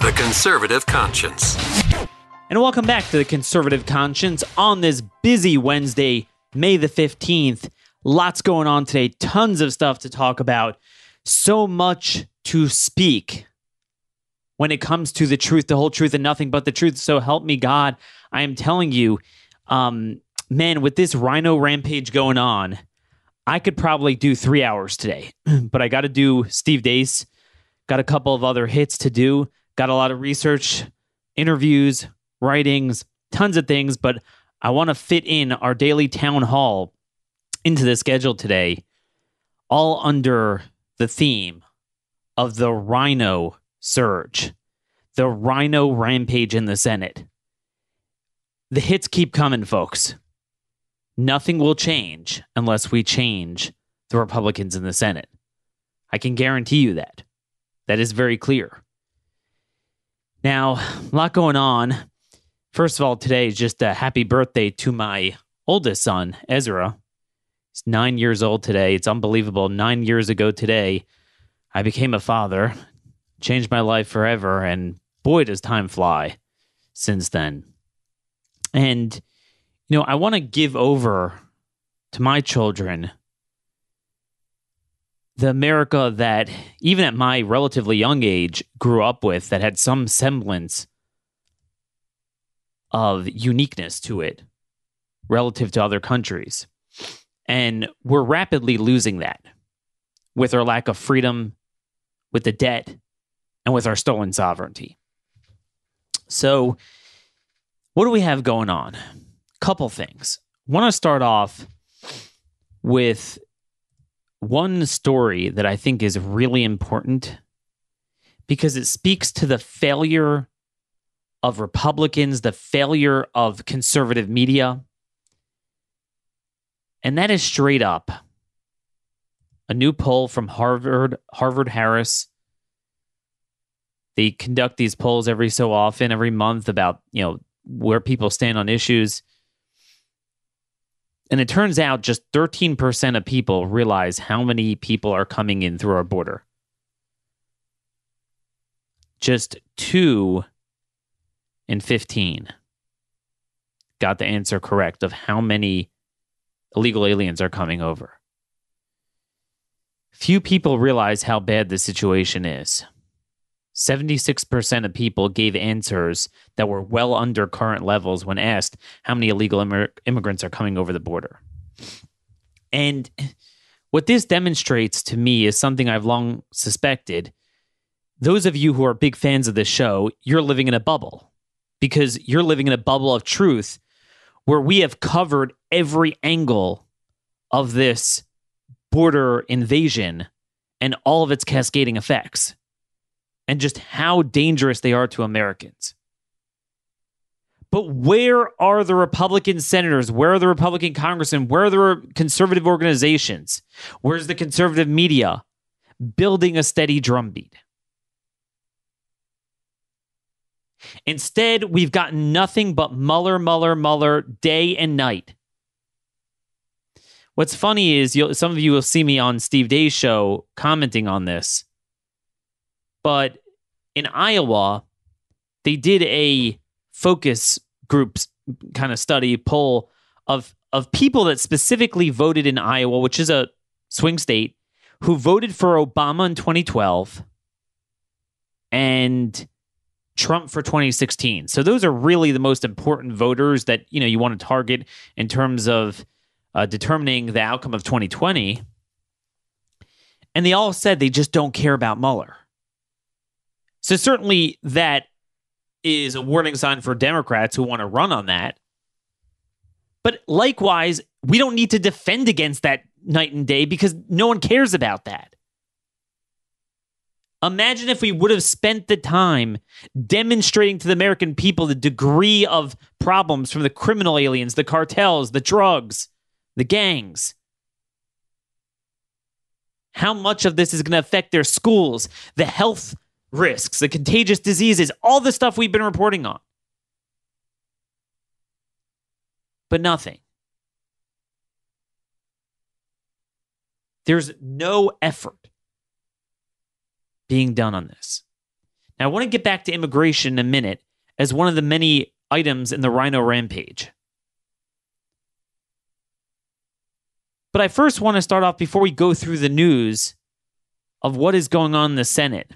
The Conservative Conscience. And welcome back to the Conservative Conscience on this busy Wednesday, May the 15th. Lots going on today, tons of stuff to talk about, so much to speak when it comes to the truth, the whole truth, and nothing but the truth. So help me God. I am telling you, um, man, with this rhino rampage going on, I could probably do three hours today, but I got to do Steve Deace, got a couple of other hits to do, got a lot of research, interviews, writings, tons of things, but I want to fit in our daily town hall into the schedule today, all under the theme of the rhino surge, the rhino rampage in the Senate. The hits keep coming, folks. Nothing will change unless we change the Republicans in the Senate. I can guarantee you that. That is very clear. Now, a lot going on. First of all, today is just a happy birthday to my oldest son, Ezra. He's nine years old today. It's unbelievable. Nine years ago today, I became a father, changed my life forever, and boy, does time fly since then. And, you know, I want to give over to my children the America that, even at my relatively young age, grew up with that had some semblance of uniqueness to it relative to other countries. And we're rapidly losing that with our lack of freedom, with the debt, and with our stolen sovereignty. So, what do we have going on? Couple things. Want to start off with one story that I think is really important because it speaks to the failure of Republicans, the failure of conservative media. And that is straight up a new poll from Harvard, Harvard Harris. They conduct these polls every so often, every month about, you know, where people stand on issues. And it turns out just 13% of people realize how many people are coming in through our border. Just two in 15 got the answer correct of how many illegal aliens are coming over. Few people realize how bad the situation is. 76% of people gave answers that were well under current levels when asked how many illegal Im- immigrants are coming over the border. And what this demonstrates to me is something I've long suspected. Those of you who are big fans of this show, you're living in a bubble because you're living in a bubble of truth where we have covered every angle of this border invasion and all of its cascading effects and just how dangerous they are to Americans. But where are the Republican senators? Where are the Republican congressmen? Where are the conservative organizations? Where's the conservative media building a steady drumbeat? Instead, we've got nothing but Mueller, Mueller, Mueller day and night. What's funny is some of you will see me on Steve Deace's show commenting on this. But in Iowa, they did a focus groups kind of study poll of of people that specifically voted in Iowa, which is a swing state, who voted for Obama in 2012 and Trump for 2016. So those are really the most important voters that you know you want to target in terms of uh, determining the outcome of 2020. And they all said they just don't care about Mueller. So certainly that is a warning sign for Democrats who want to run on that. But likewise, we don't need to defend against that night and day because no one cares about that. Imagine if we would have spent the time demonstrating to the American people the degree of problems from the criminal aliens, the cartels, the drugs, the gangs. How much of this is going to affect their schools, the health risks, the contagious diseases, all the stuff we've been reporting on. But nothing. There's no effort being done on this. Now, I want to get back to immigration in a minute as one of the many items in the Rhino Rampage. But I first want to start off before we go through the news of what is going on in the Senate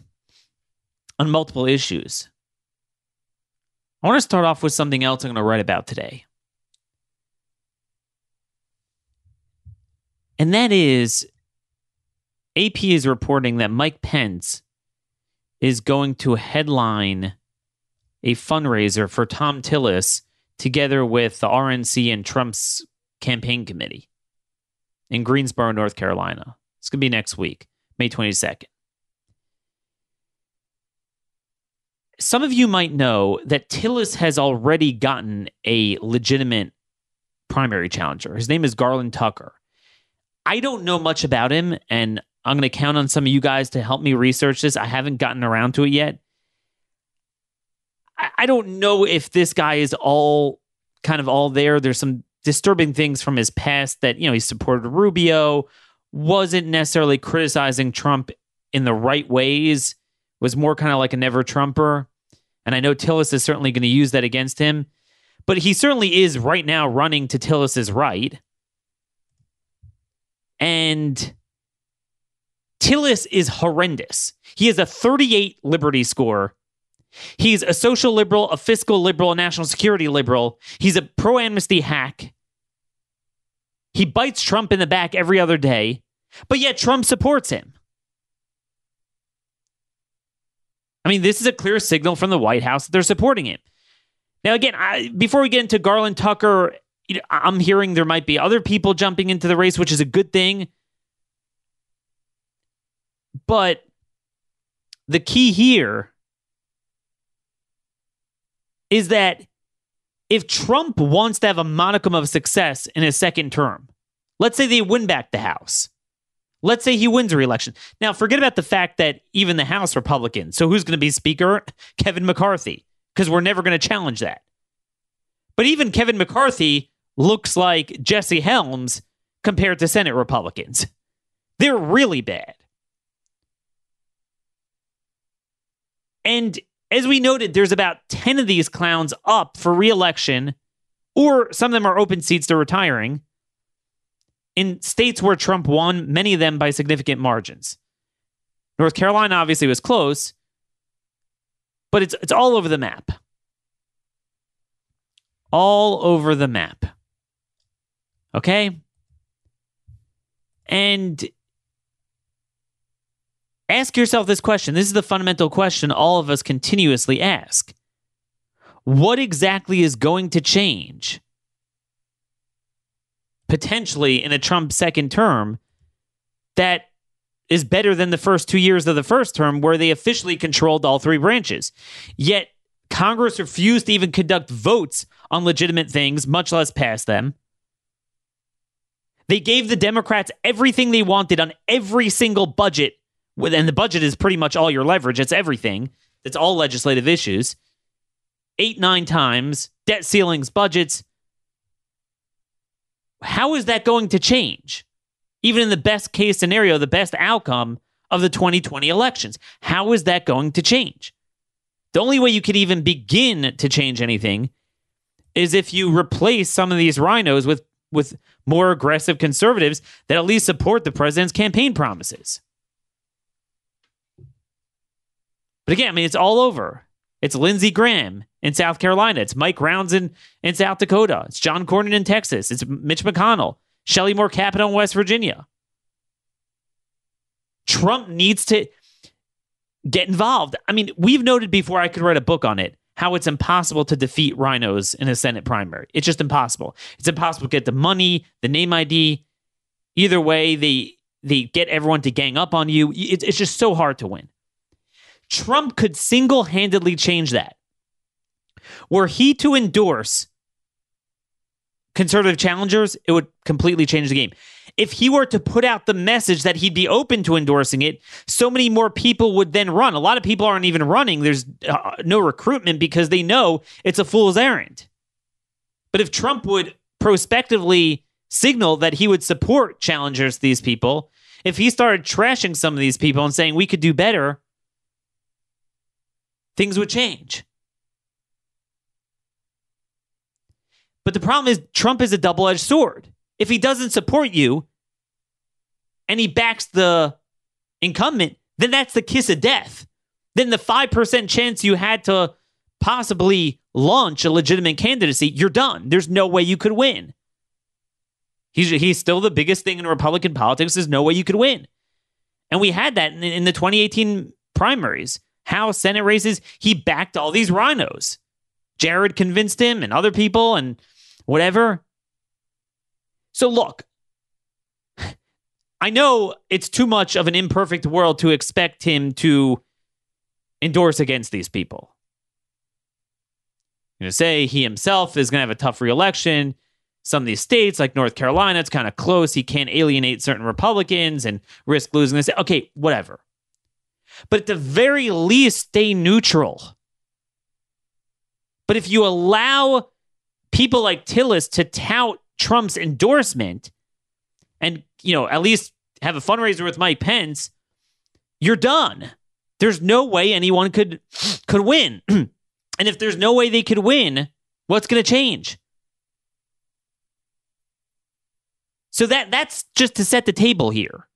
on multiple issues. I want to start off with something else I'm going to write about today. And that is AP is reporting that Mike Pence is going to headline a fundraiser for Thom Tillis together with the RNC and Trump's campaign committee in Greensboro, North Carolina. It's going to be next week, May 22nd. Some of you might know that Tillis has already gotten a legitimate primary challenger. His name is Garland Tucker. I don't know much about him, and I'm going to count on some of you guys to help me research this. I haven't gotten around to it yet. I, don't know if this guy is all kind of all there. There's some disturbing things from his past that, you know, he supported Rubio, wasn't necessarily criticizing Trump in the right ways, was more kind of like a never Trumper. And I know Tillis is certainly going to use that against him, but he certainly is right now running to Tillis's right. And Tillis is horrendous. He has a 38 Liberty score. He's a social liberal, a fiscal liberal, a national security liberal. He's a pro amnesty hack. He bites Trump in the back every other day, but yet Trump supports him. I mean, this is a clear signal from the White House that they're supporting him. Now, again, I, before we get into Garland Tucker, you know, I'm hearing there might be other people jumping into the race, which is a good thing. But the key here is that if Trump wants to have a modicum of success in his second term, let's say they win back the House. Let's say he wins a reelection. Now, forget about the fact that even the House Republicans. So, who's going to be Speaker? Kevin McCarthy, because we're never going to challenge that. But even Kevin McCarthy looks like Jesse Helms compared to Senate Republicans. They're really bad. And as we noted, there's about 10 of these clowns up for reelection, or some of them are open seats to retiring in states where Trump won, many of them by significant margins. North Carolina obviously was close, but it's it's all over the map. All over the map. Okay? And Ask yourself this question. This is the fundamental question all of us continuously ask. What exactly is going to change? Potentially in a Trump second term that is better than the first two years of the first term where they officially controlled all three branches. Yet Congress refused to even conduct votes on legitimate things, much less pass them. They gave the Democrats everything they wanted on every single budget and the budget is pretty much all your leverage. It's everything. It's all legislative issues. Eight, nine times, debt ceilings, budgets. How is that going to change? Even in the best case scenario, the best outcome of the 2020 elections. How is that going to change? The only way you could even begin to change anything is if you replace some of these rhinos with, with more aggressive conservatives that at least support the president's campaign promises. But again, I mean, it's all over. It's Lindsey Graham in South Carolina. It's Mike Rounds in, in South Dakota. It's John Cornyn in Texas. It's Mitch McConnell, Shelley Moore Capito in West Virginia. Trump needs to get involved. I mean, we've noted before I could write a book on it how it's impossible to defeat rhinos in a Senate primary. It's just impossible. It's impossible to get the money, the name ID. Either way, they they get everyone to gang up on you. It's, it's just so hard to win. Trump could single handedly change that. Were he to endorse conservative challengers, it would completely change the game. If he were to put out the message that he'd be open to endorsing it, so many more people would then run. A lot of people aren't even running. There's uh, no recruitment because they know it's a fool's errand. But if Trump would prospectively signal that he would support challengers these people, if he started trashing some of these people and saying we could do better, things would change. But the problem is, Trump is a double edged sword. If he doesn't support you and he backs the incumbent, then that's the kiss of death. Then the 5% chance you had to possibly launch a legitimate candidacy, you're done. There's no way you could win. He's, he's still the biggest thing in Republican politics. There's no way you could win. And we had that in, in the 2018 primaries. House, Senate races, he backed all these rhinos. Jared convinced him and other people and whatever. So look, I know it's too much of an imperfect world to expect him to endorse against these people. Going to say he himself is going to have a tough reelection. Some of these states, like North Carolina, it's kind of close. He can't alienate certain Republicans and risk losing this. Okay, whatever. But at the very least, stay neutral. But if you allow people like Tillis to tout Trump's endorsement and, you know, at least have a fundraiser with Mike Pence, you're done. There's no way anyone could could win. and if there's no way they could win, what's going to change? So that that's just to set the table here.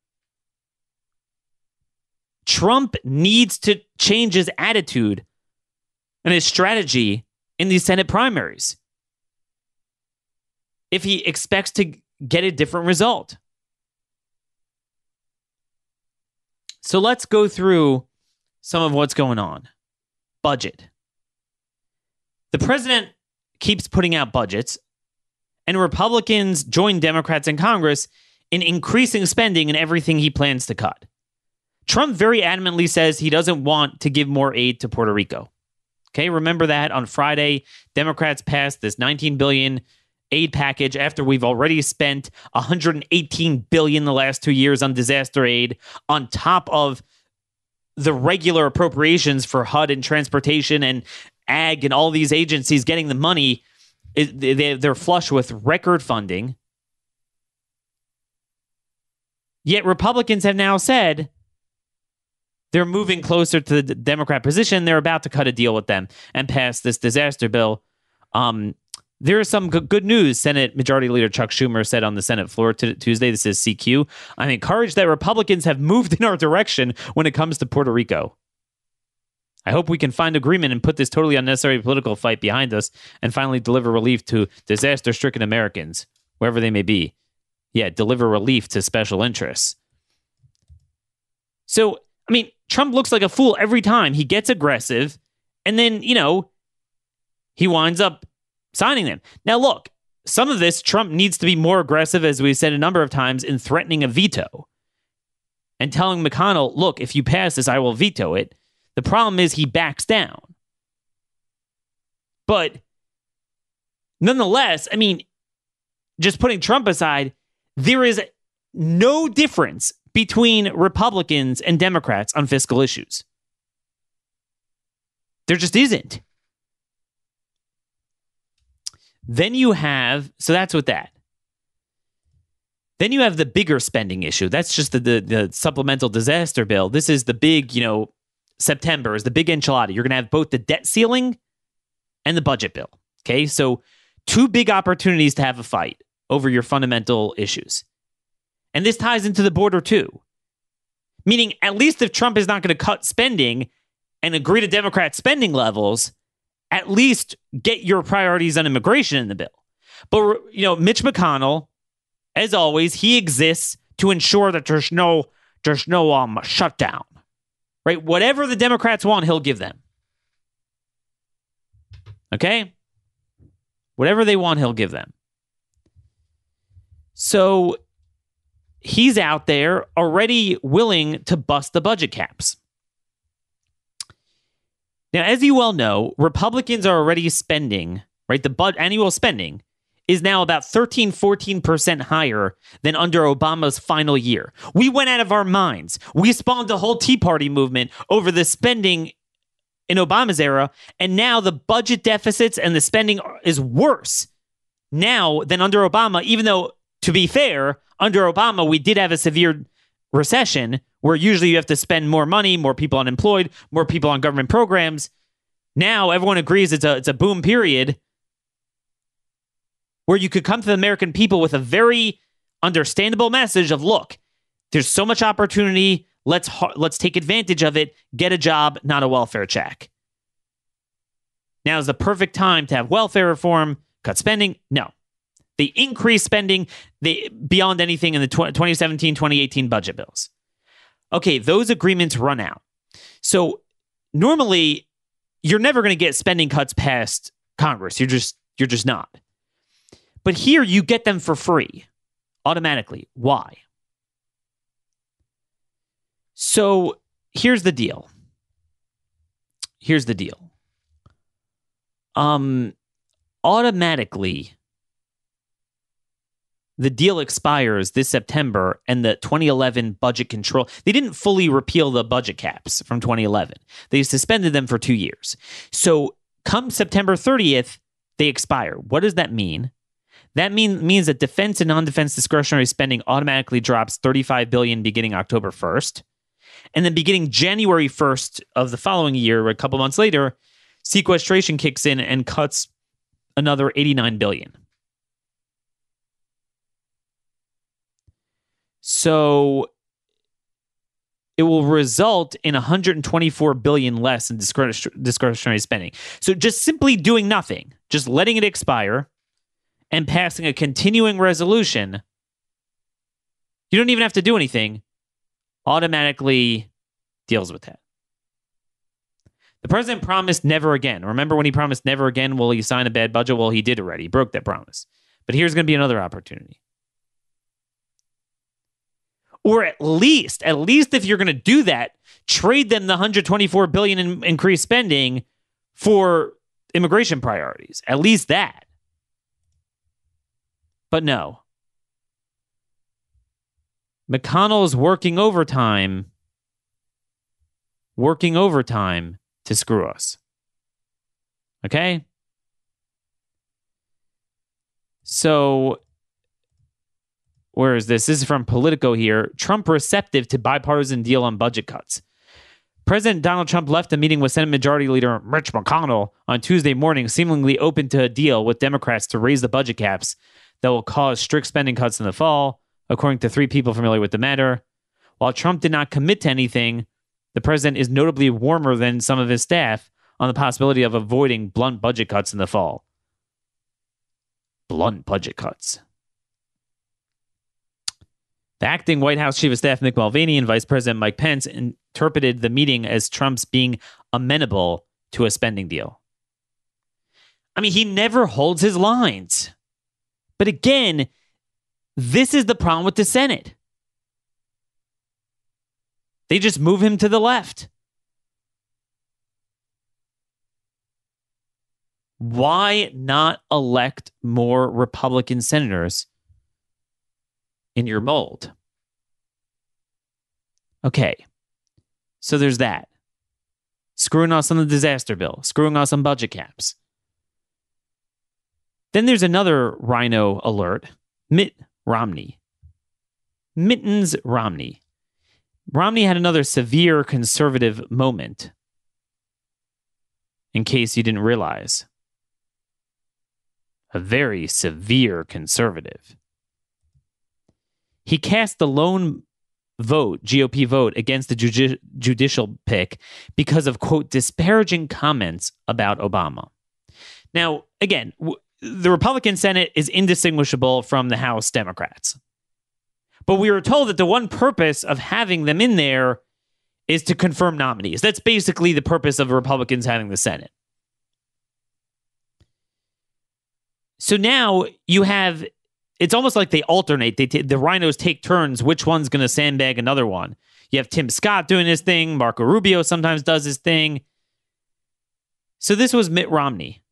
Trump needs to change his attitude and his strategy in these Senate primaries if he expects to get a different result. So let's go through some of what's going on. Budget. The president keeps putting out budgets, and Republicans join Democrats in Congress in increasing spending in everything he plans to cut. Trump very adamantly says he doesn't want to give more aid to Puerto Rico. Okay, remember that on Friday, Democrats passed this 19 billion aid package after we've already spent 118 billion the last 2 years on disaster aid on top of the regular appropriations for HUD and transportation and ag and all these agencies getting the money they're flush with record funding. Yet Republicans have now said they're moving closer to the Democrat position. They're about to cut a deal with them and pass this disaster bill. Um, there is some good news. Senate Majority Leader Chuck Schumer said on the Senate floor t- Tuesday. This is CQ. I'm encouraged that Republicans have moved in our direction when it comes to Puerto Rico. I hope we can find agreement and put this totally unnecessary political fight behind us and finally deliver relief to disaster stricken Americans, wherever they may be. Yeah, deliver relief to special interests. So, I mean, Trump looks like a fool every time. He gets aggressive and then, you know, he winds up signing them. Now, look, some of this, Trump needs to be more aggressive, as we've said a number of times, in threatening a veto and telling McConnell, look, if you pass this, I will veto it. The problem is he backs down. But nonetheless, I mean, just putting Trump aside, there is no difference between Republicans and Democrats on fiscal issues. There just isn't. Then you have, so that's with that. Then you have the bigger spending issue. That's just the, the, the supplemental disaster bill. This is the big, you know, September is the big enchilada. You're going to have both the debt ceiling and the budget bill. Okay. So, two big opportunities to have a fight over your fundamental issues. And this ties into the border too. Meaning, at least if Trump is not going to cut spending and agree to Democrat spending levels, at least get your priorities on immigration in the bill. But, you know, Mitch McConnell, as always, he exists to ensure that there's no there's no um shutdown right? Whatever the Democrats want, he'll give them. Okay? Whatever they want, he'll give them. So he's out there already willing to bust the budget caps. Now, as you well know, Republicans are already spending, right? The annual spending is now about 13, 14% higher than under Obama's final year. We went out of our minds. We spawned a whole Tea Party movement over the spending in Obama's era, and now the budget deficits and the spending is worse now than under Obama, even though, to be fair, under Obama, we did have a severe recession where usually you have to spend more money, more people unemployed, more people on government programs. Now everyone agrees it's a it's a boom period where you could come to the American people with a very understandable message of look, there's so much opportunity, let's let's take advantage of it, get a job, not a welfare check. Now is the perfect time to have welfare reform, cut spending? No. They increase spending they, beyond anything in the 2017 2018 budget bills. Okay, those agreements run out. So normally you're never going to get spending cuts past Congress. You're just you're just not. But here you get them for free automatically. Why? So here's the deal. Here's the deal. Um automatically the deal expires this September and the 2011 budget control. They didn't fully repeal the budget caps from 2011. They suspended them for 2 years. So come September 30th, they expire. What does that mean? That mean, means that defense and non-defense discretionary spending automatically drops 35 billion beginning October 1st. And then beginning January 1st of the following year, a couple months later, sequestration kicks in and cuts another 89 billion. So it will result in 124 billion less in discretionary spending. So just simply doing nothing, just letting it expire and passing a continuing resolution, you don't even have to do anything, automatically deals with that. The president promised never again. Remember when he promised never again will he sign a bad budget? Well, he did already. He broke that promise. But here's going to be another opportunity. Or at least, at least if you're going to do that, trade them the 124 billion in increased spending for immigration priorities. At least that. But no. McConnell is working overtime, working overtime to screw us. Okay? So, where is this? This is from Politico here. Trump receptive to bipartisan deal on budget cuts. President Donald Trump left a meeting with Senate Majority Leader Mitch McConnell on Tuesday morning, seemingly open to a deal with Democrats to raise the budget caps that will cause strict spending cuts in the fall, according to three people familiar with the matter. While Trump did not commit to anything, the president is notably warmer than some of his staff on the possibility of avoiding blunt budget cuts in the fall. Blunt budget cuts. The acting White House Chief of Staff Mick Mulvaney and Vice President Mike Pence interpreted the meeting as Trump's being amenable to a spending deal. I mean, he never holds his lines. But again, this is the problem with the Senate. They just move him to the left. Why not elect more Republican senators in your mold? Okay. So there's that. Screwing us on the disaster bill, screwing us on budget caps. Then there's another rhino alert Mitt Romney. Mittens Romney. Romney had another severe conservative moment, in case you didn't realize. A very severe conservative. He cast the lone vote, GOP vote, against the judi- judicial pick because of, quote, disparaging comments about Obama. Now, again, w- the Republican Senate is indistinguishable from the House Democrats. But we were told that the one purpose of having them in there is to confirm nominees. That's basically the purpose of Republicans having the Senate. So now you have it's almost like they alternate. They t- the Rhinos take turns which one's going to sandbag another one. You have Tim Scott doing his thing, Marco Rubio sometimes does his thing. So this was Mitt Romney.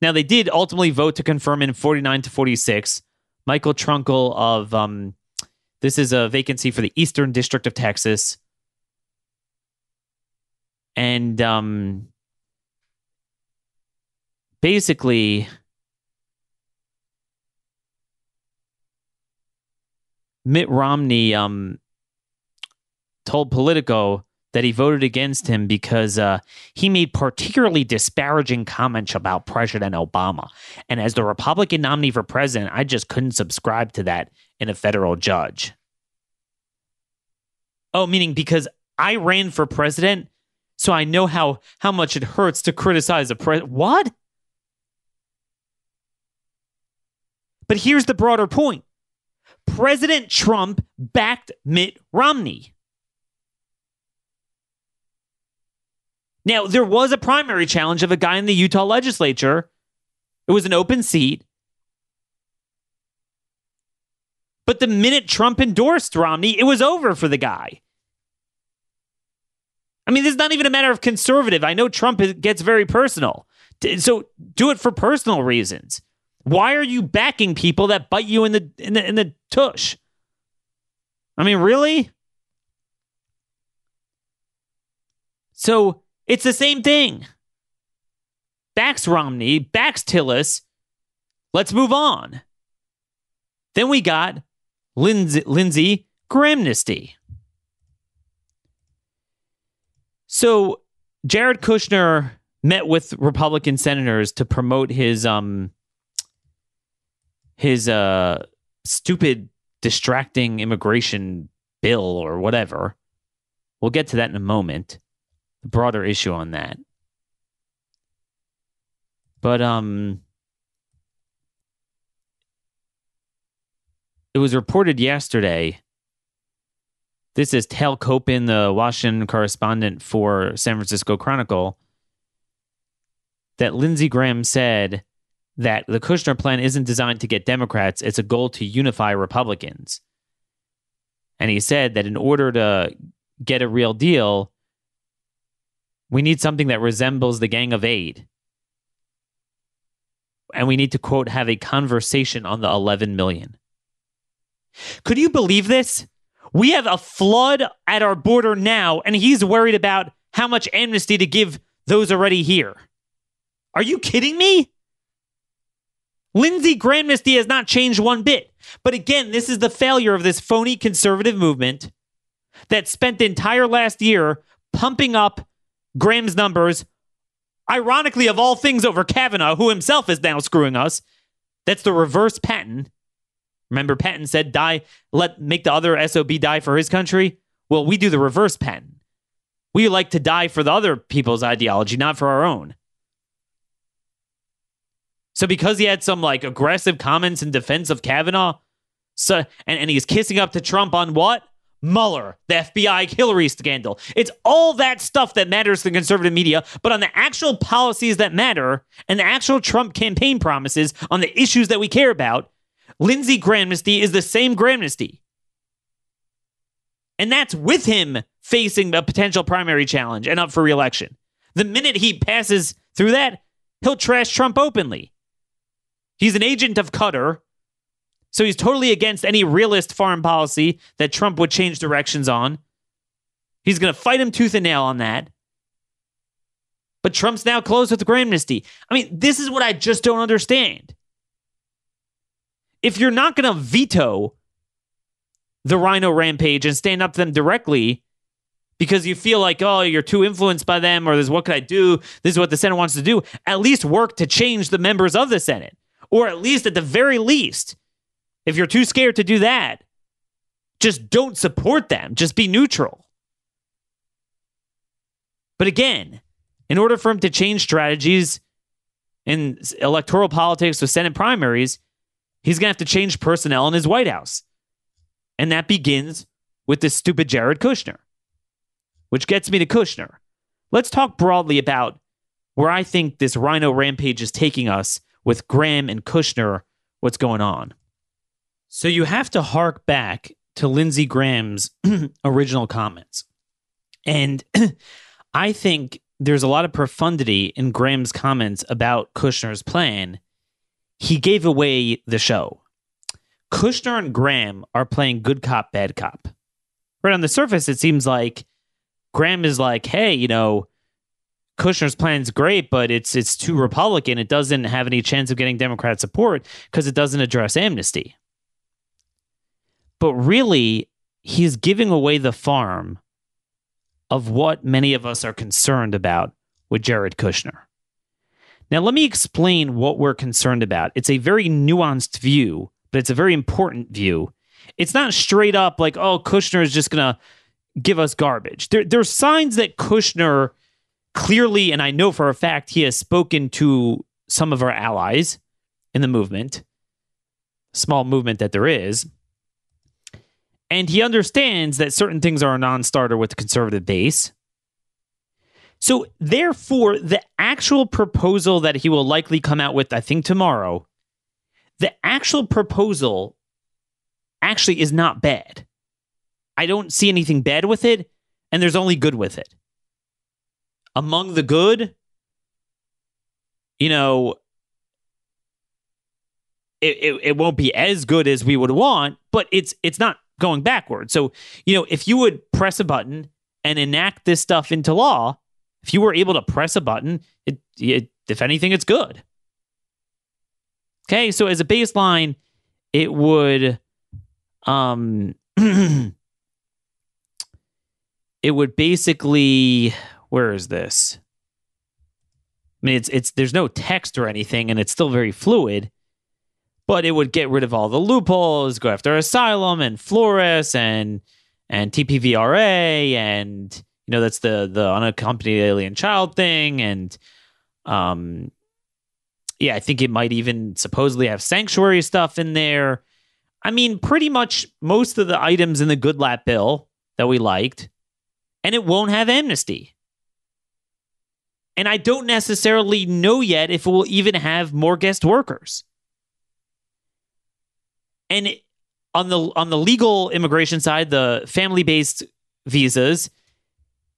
Now they did ultimately vote to confirm in 49 to 46. Michael Truncale of um, this is a vacancy for the Eastern District of Texas. And um, basically, Mitt Romney um, told Politico that he voted against him because uh, he made particularly disparaging comments about President Obama. And as the Republican nominee for president, I just couldn't subscribe to that in a federal judge. Oh, meaning because I ran for president, so I know how how much it hurts to criticize a president. What? But here's the broader point. President Trump backed Mitt Romney. Now, there was a primary challenge of a guy in the Utah legislature. It was an open seat. But the minute Trump endorsed Romney, it was over for the guy. I mean, this is not even a matter of conservative. I know Trump gets very personal. So do it for personal reasons. Why are you backing people that bite you in the in the in the tush? I mean, really? So it's the same thing. Backs Romney, backs Tillis. Let's move on. Then we got Lindsey, Lindsey Grahamnesty. So Jared Kushner met with Republican senators to promote his um his uh stupid distracting immigration bill or whatever. We'll get to that in a moment the broader issue on that. But um it was reported yesterday. This is Tal Kopan, the Washington correspondent for San Francisco Chronicle, that Lindsey Graham said that the Kushner plan isn't designed to get Democrats, it's a goal to unify Republicans. And he said that in order to get a real deal, we need something that resembles the Gang of Eight. And we need to, quote, have a conversation on the 11 million. Could you believe this? We have a flood at our border now, and he's worried about how much amnesty to give those already here. Are you kidding me? Lindsey Grahamnesty has not changed one bit. But again, this is the failure of this phony conservative movement that spent the entire last year pumping up Graham's numbers, ironically, of all things, over Kavanaugh, who himself is now screwing us. That's the reverse Patton. Remember, Patton said, die, let make the other SOB die for his country. Well, we do the reverse Patton. We like to die for the other people's ideology, not for our own. So because he had some like aggressive comments in defense of Kavanaugh, so and, and he's kissing up to Trump on what? Mueller, the FBI Hillary scandal. It's all that stuff that matters to the conservative media, but on the actual policies that matter and the actual Trump campaign promises on the issues that we care about, Lindsey Grahamnesty is the same Grahamnesty. And that's with him facing a potential primary challenge and up for reelection. The minute he passes through that, he'll trash Trump openly. He's an agent of Qatar. So he's totally against any realist foreign policy that Trump would change directions on. He's going to fight him tooth and nail on that. But Trump's now closed with the amnesty. I mean, this is what I just don't understand. If you're not going to veto the Rhino rampage and stand up to them directly because you feel like, oh, you're too influenced by them, or this, what could I do? This is what the Senate wants to do. At least work to change the members of the Senate, or at least at the very least, if you're too scared to do that, just don't support them. Just be neutral. But again, in order for him to change strategies in electoral politics with Senate primaries, he's going to have to change personnel in his White House. And that begins with this stupid Jared Kushner, which gets me to Kushner. Let's talk broadly about where I think this rhino rampage is taking us with Graham and Kushner, what's going on. So you have to hark back to Lindsey Graham's original comments. And I think there's a lot of profundity in Graham's comments about Kushner's plan, he gave away the show. Kushner and Graham are playing good cop, bad cop. Right on the surface, it seems like Graham is like, hey, you know, Kushner's plan is great, but it's it's too Republican. It doesn't have any chance of getting Democrat support because it doesn't address amnesty. But really, he's giving away the farm of what many of us are concerned about with Jared Kushner. Now, let me explain what we're concerned about. It's a very nuanced view, but it's a very important view. It's not straight up like, oh, Kushner is just going to give us garbage. There, there's signs that Kushner clearly, and I know for a fact, he has spoken to some of our allies in the movement, small movement that there is. And he understands that certain things are a non starter with the conservative base. So, therefore, the actual proposal that he will likely come out with, I think tomorrow, the actual proposal actually is not bad. I don't see anything bad with it, and there's only good with it. Among the good, you know, it, it, it won't be as good as we would want, but it's it's not going backwards. So, you know, if you would press a button and enact this stuff into law, if you were able to press a button, it, it if anything, it's good. Okay, so as a baseline, it would um it would basically where is this? I mean, it's it's there's no text or anything, and it's still very fluid. But it would get rid of all the loopholes, go after asylum and Flores and and TVPRA and you know that's the the unaccompanied alien child thing and um yeah, I think it might even supposedly have sanctuary stuff in there. I mean, pretty much most of the items in the Goodlatte bill that we liked and it won't have amnesty. And I don't necessarily know yet if it will even have more guest workers. And on the on the legal immigration side, the family-based visas,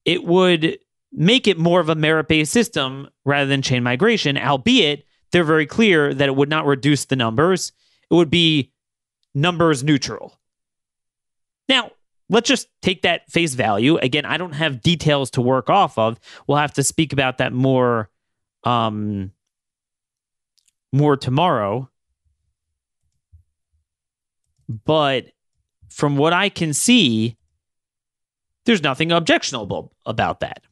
it would make it more of a merit-based system rather than chain migration, albeit they're very clear that it would not reduce the numbers. It would be numbers neutral. Now, let's just take that face value. Again, I don't have details to work off of. We'll have to speak about that more um more tomorrow. But from what I can see, there's nothing objectionable about that.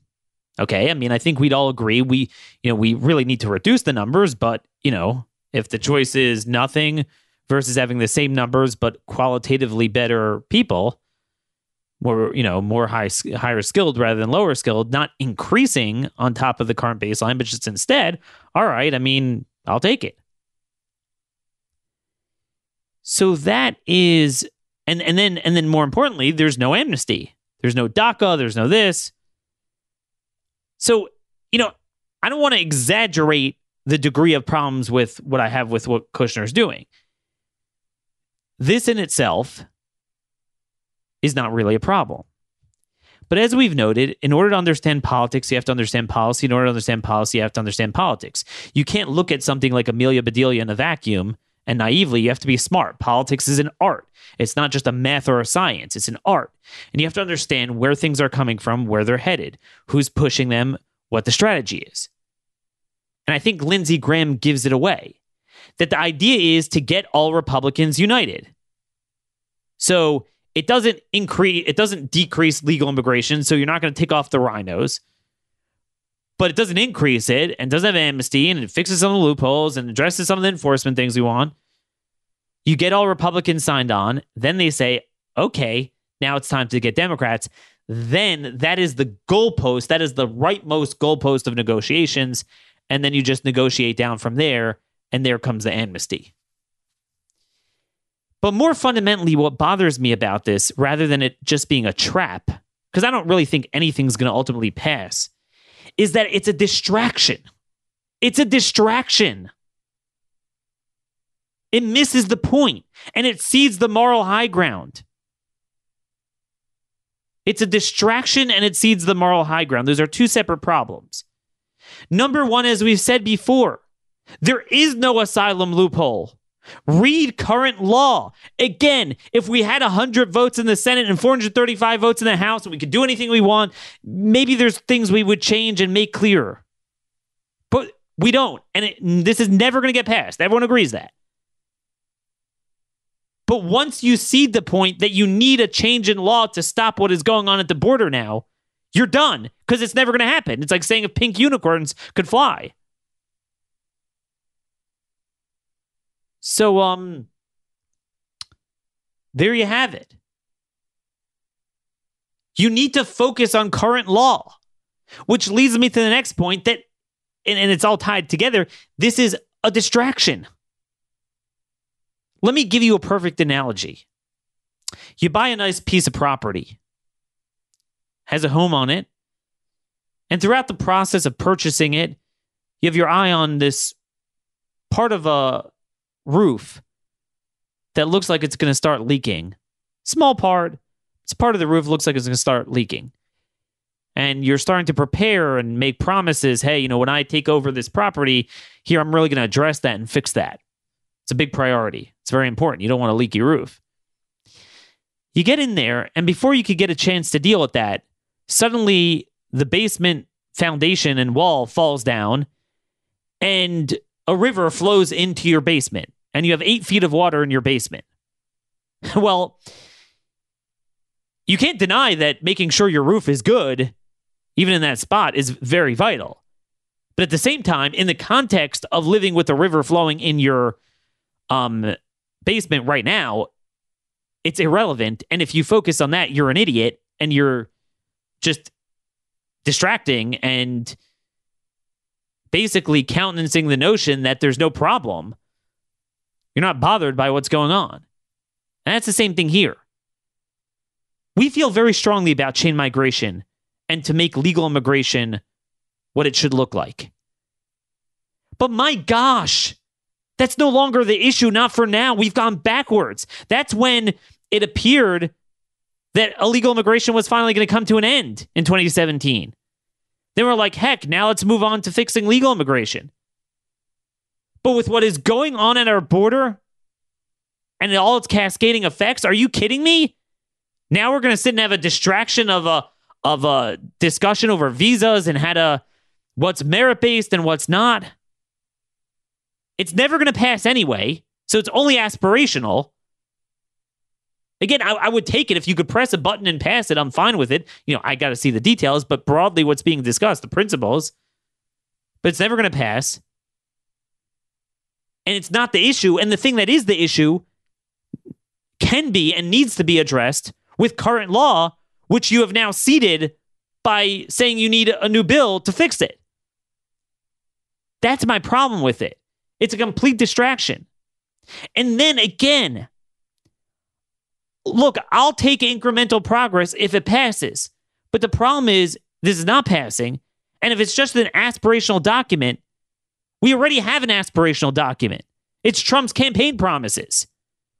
Okay? I mean, I think we'd all agree we, you know, we really need to reduce the numbers, but, you know, if the choice is nothing versus having the same numbers but qualitatively better people, more you know more high higher skilled rather than lower skilled not increasing on top of the current baseline but just instead all right i mean i'll take it. So that is and and then and then more importantly there's no amnesty. There's no daca there's no this. So you know i don't want to exaggerate the degree of problems with what i have with what kushner's doing. This in itself is not really a problem. But as we've noted, in order to understand politics, you have to understand policy. In order to understand policy, you have to understand politics. You can't look at something like Amelia Bedelia in a vacuum and naively. You have to be smart. Politics is an art. It's not just a math or a science, it's an art. And you have to understand where things are coming from, where they're headed, who's pushing them, what the strategy is. And I think Lindsey Graham gives it away that the idea is to get all Republicans united. So it doesn't increase, it doesn't decrease legal immigration. So you're not going to take off the rhinos. but it doesn't increase it and doesn't have amnesty and it fixes some of the loopholes and addresses some of the enforcement things we want. You get all Republicans signed on. Then they say, okay, now it's time to get Democrats. Then that is the goalpost. That is the rightmost goalpost of negotiations. And then you just negotiate down from there. And there comes the amnesty. But more fundamentally, what bothers me about this, rather than it just being a trap, because I don't really think anything's going to ultimately pass, is that it's a distraction. It's a distraction. It misses the point and it cedes the moral high ground. It's a distraction and it cedes the moral high ground. Those are two separate problems. Number one, as we've said before, there is no asylum loophole. Read current law. Again, if we had 100 votes in the Senate and 435 votes in the House and we could do anything we want, maybe there's things we would change and make clearer. But we don't. And it, this is never going to get passed. Everyone agrees that. But once you see the point that you need a change in law to stop what is going on at the border now, you're done because it's never going to happen. It's like saying if pink unicorns could fly. So, um, there you have it. You need to focus on current law, which leads me to the next point that, and, and it's all tied together. This is a distraction. Let me give you a perfect analogy. You buy a nice piece of property, has a home on it, and throughout the process of purchasing it, you have your eye on this part of a roof that looks like it's going to start leaking. Small part, it's part of the roof looks like it's going to start leaking. And you're starting to prepare and make promises. Hey, you know, when I take over this property, here I'm really going to address that and fix that. It's a big priority. It's very important. You don't want a leaky roof. You get in there, and before you could get a chance to deal with that, suddenly the basement foundation and wall falls down, and a river flows into your basement and you have eight feet of water in your basement. well, you can't deny that making sure your roof is good, even in that spot, is very vital. But at the same time, in the context of living with the river flowing in your um, basement right now, it's irrelevant. And if you focus on that, you're an idiot and you're just distracting and basically countenancing the notion that there's no problem. You're not bothered by what's going on. And that's the same thing here. We feel very strongly about chain migration and to make legal immigration what it should look like. But my gosh, that's no longer the issue, not for now. We've gone backwards. That's when it appeared that illegal immigration was finally going to come to an end in 2017. Then we're like, heck, now let's move on to fixing legal immigration. But with what is going on at our border and all its cascading effects, are you kidding me? Now we're going to sit and have a distraction of a of a discussion over visas and how to what's merit based and what's not. It's never going to pass anyway, so it's only aspirational. Again, I, I, would take it if you could press a button and pass it. I'm fine with it. You know, I got to see the details, but broadly, what's being discussed, the principles. But it's never going to pass. And it's not the issue. And the thing that is the issue can be and needs to be addressed with current law, which you have now ceded by saying you need a new bill to fix it. That's my problem with it. It's a complete distraction. And then again, look, I'll take incremental progress if it passes. But the problem is, this is not passing. And if it's just an aspirational document, we already have an aspirational document. It's Trump's campaign promises.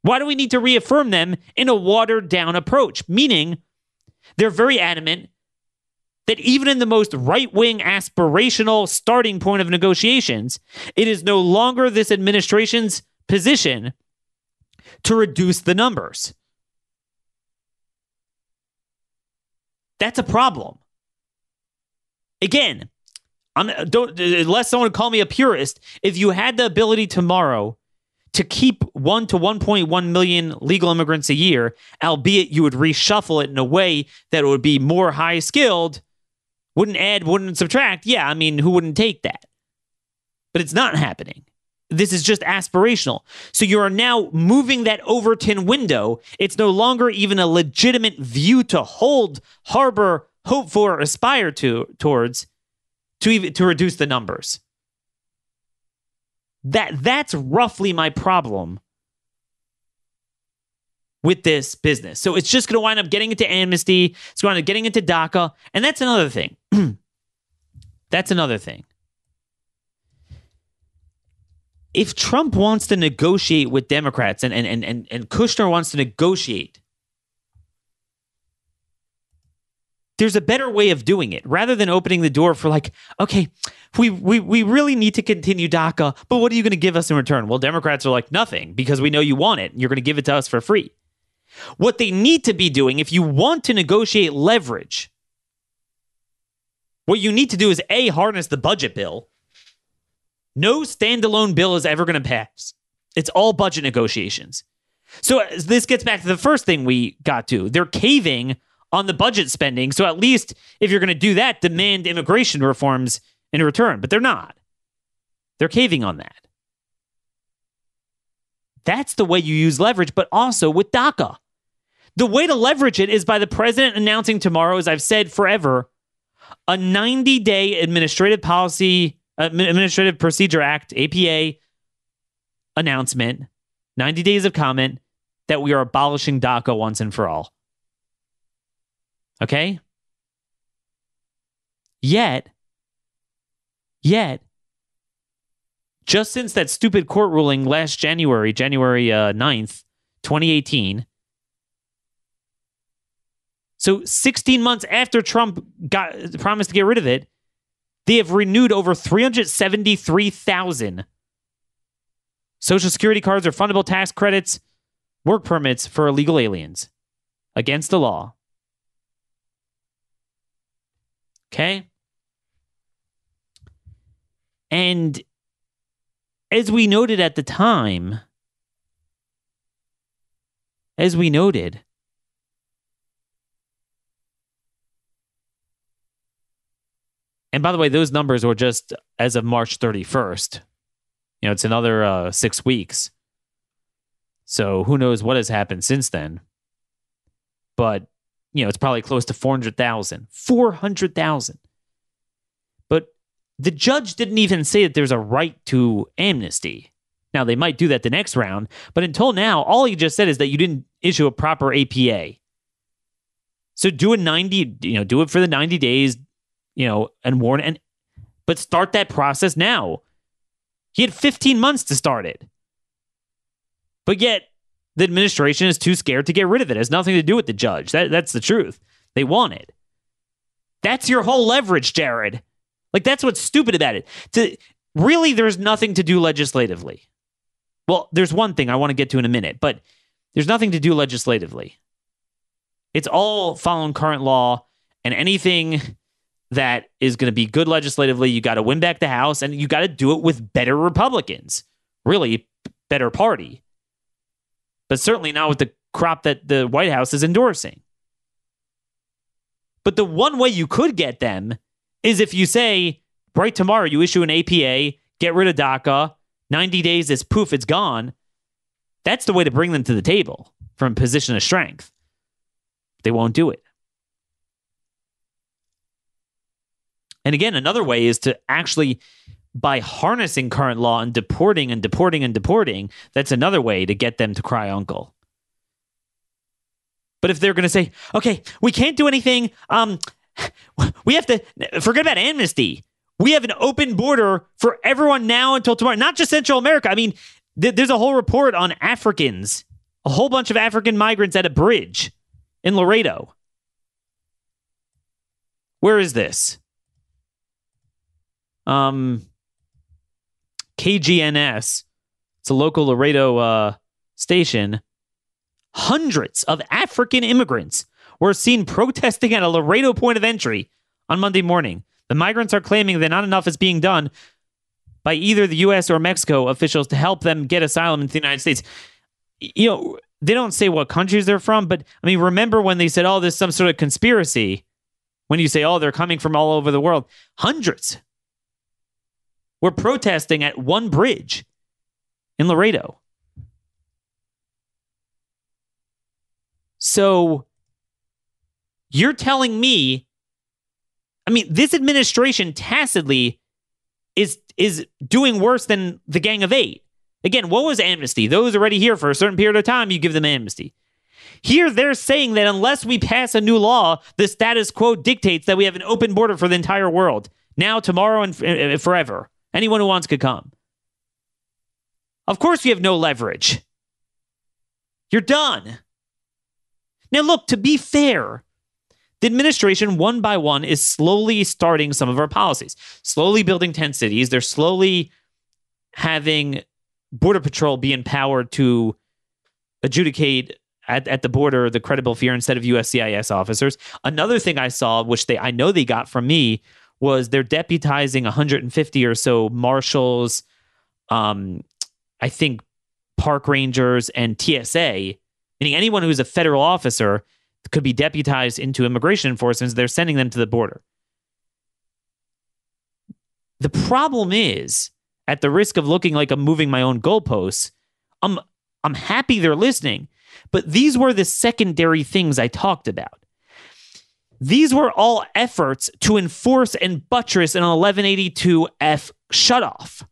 Why do we need to reaffirm them in a watered down approach? Meaning, they're very adamant that even in the most right wing aspirational starting point of negotiations, it is no longer this administration's position to reduce the numbers. That's a problem. Again, I'm don't unless someone call me a purist. If you had the ability tomorrow to keep one to 1.1 million legal immigrants a year, albeit you would reshuffle it in a way that would be more high skilled, wouldn't add, wouldn't subtract. Yeah, I mean, who wouldn't take that? But it's not happening. This is just aspirational. So you are now moving that Overton window. It's no longer even a legitimate view to hold, harbor, hope for, aspire to towards to even to reduce the numbers. That that's roughly my problem with this business. So it's just going to wind up getting into amnesty. It's going to up getting into DACA, and that's another thing. that's another thing if Trump wants to negotiate with Democrats and, and, and, and, Kushner wants to negotiate, there's a better way of doing it rather than opening the door for like, okay, we we we really need to continue DACA, but what are you going to give us in return? Well, Democrats are like nothing because we know you want it. You're going to give it to us for free. What they need to be doing if you want to negotiate leverage, what you need to do is a harness the budget bill. No standalone bill is ever going to pass. It's all budget negotiations. So this gets back to the first thing we got to. They're caving on the budget spending. So at least if you're going to do that, demand immigration reforms in return. But they're not. They're caving on that. That's the way you use leverage, but also with DACA. The way to leverage it is by the president announcing tomorrow, as I've said forever, a 90 day administrative policy, Administrative Procedure Act, APA announcement, 90 days of comment that we are abolishing DACA once and for all. Okay? Yet, yet, just since that stupid court ruling last January, January uh, 9th, 2018, so 16 months after Trump got promised to get rid of it, they have renewed over 373,000 Social Security cards or fundable tax credits, work permits for illegal aliens against the law. Okay? And as we noted at the time, as we noted, and by the way, those numbers were just as of March 31st. You know, it's another uh, six weeks. So who knows what has happened since then. But you know, it's probably close to 400,000. 400,000. But the judge didn't even say that there's a right to amnesty. Now, they might do that the next round, but until now, all he just said is that you didn't issue a proper APA. So do a 90, you know, do it for the 90 days, you know, and warn and but start that process now. He had 15 months to start it. But yet the administration is too scared to get rid of it. It has nothing to do with the judge. That, that's the truth. They want it. That's your whole leverage, Jared. Like that's what's stupid about it. To really, there's nothing to do legislatively. Well, there's one thing I want to get to in a minute, but there's nothing to do legislatively. It's all following current law, and anything that is going to be good legislatively, you got to win back the House, and you got to do it with better Republicans, really better party but certainly not with the crop that the White House is endorsing. But the one way you could get them is if you say, right tomorrow, you issue an APA, get rid of DACA, 90 days is poof, it's gone. That's the way to bring them to the table from position of strength. They won't do it. And again, another way is to actually by harnessing current law and deporting and deporting and deporting, that's another way to get them to cry uncle. But if they're going to say, okay, we can't do anything, um, we have to forget about amnesty. We have an open border for everyone now until tomorrow, not just Central America. I mean, th- there's a whole report on Africans, a whole bunch of African migrants at a bridge in Laredo. Where is this? Um, KGNS, it's a local Laredo uh, station, hundreds of African immigrants were seen protesting at a Laredo point of entry on Monday morning. The migrants are claiming that not enough is being done by either the U.S. or Mexico officials to help them get asylum into the United States. You know, they don't say what countries they're from, but I mean, remember when they said, oh, there's some sort of conspiracy? When you say, oh, they're coming from all over the world, hundreds were protesting at one bridge in Laredo. So you're telling me, I mean, this administration tacitly is is doing worse than the Gang of Eight. Again, what was amnesty? Those already here for a certain period of time, you give them amnesty. Here, they're saying that unless we pass a new law, the status quo dictates that we have an open border for the entire world now, tomorrow, and uh, forever. Anyone who wants could come. Of course, you have no leverage. You're done. Now, look, to be fair, the administration, one by one, is slowly starting some of our policies, slowly building tent cities. They're slowly having Border Patrol be empowered to adjudicate at, at the border the credible fear instead of USCIS officers. Another thing I saw, which they I know they got from me, was they're deputizing 150 or so marshals, um, I think park rangers and TSA, meaning anyone who's a federal officer could be deputized into immigration enforcement. So They're sending them to the border. The problem is, at the risk of looking like I'm moving my own goalposts, I'm I'm happy they're listening, but these were the secondary things I talked about. These were all efforts to enforce and buttress an 1182F shutoff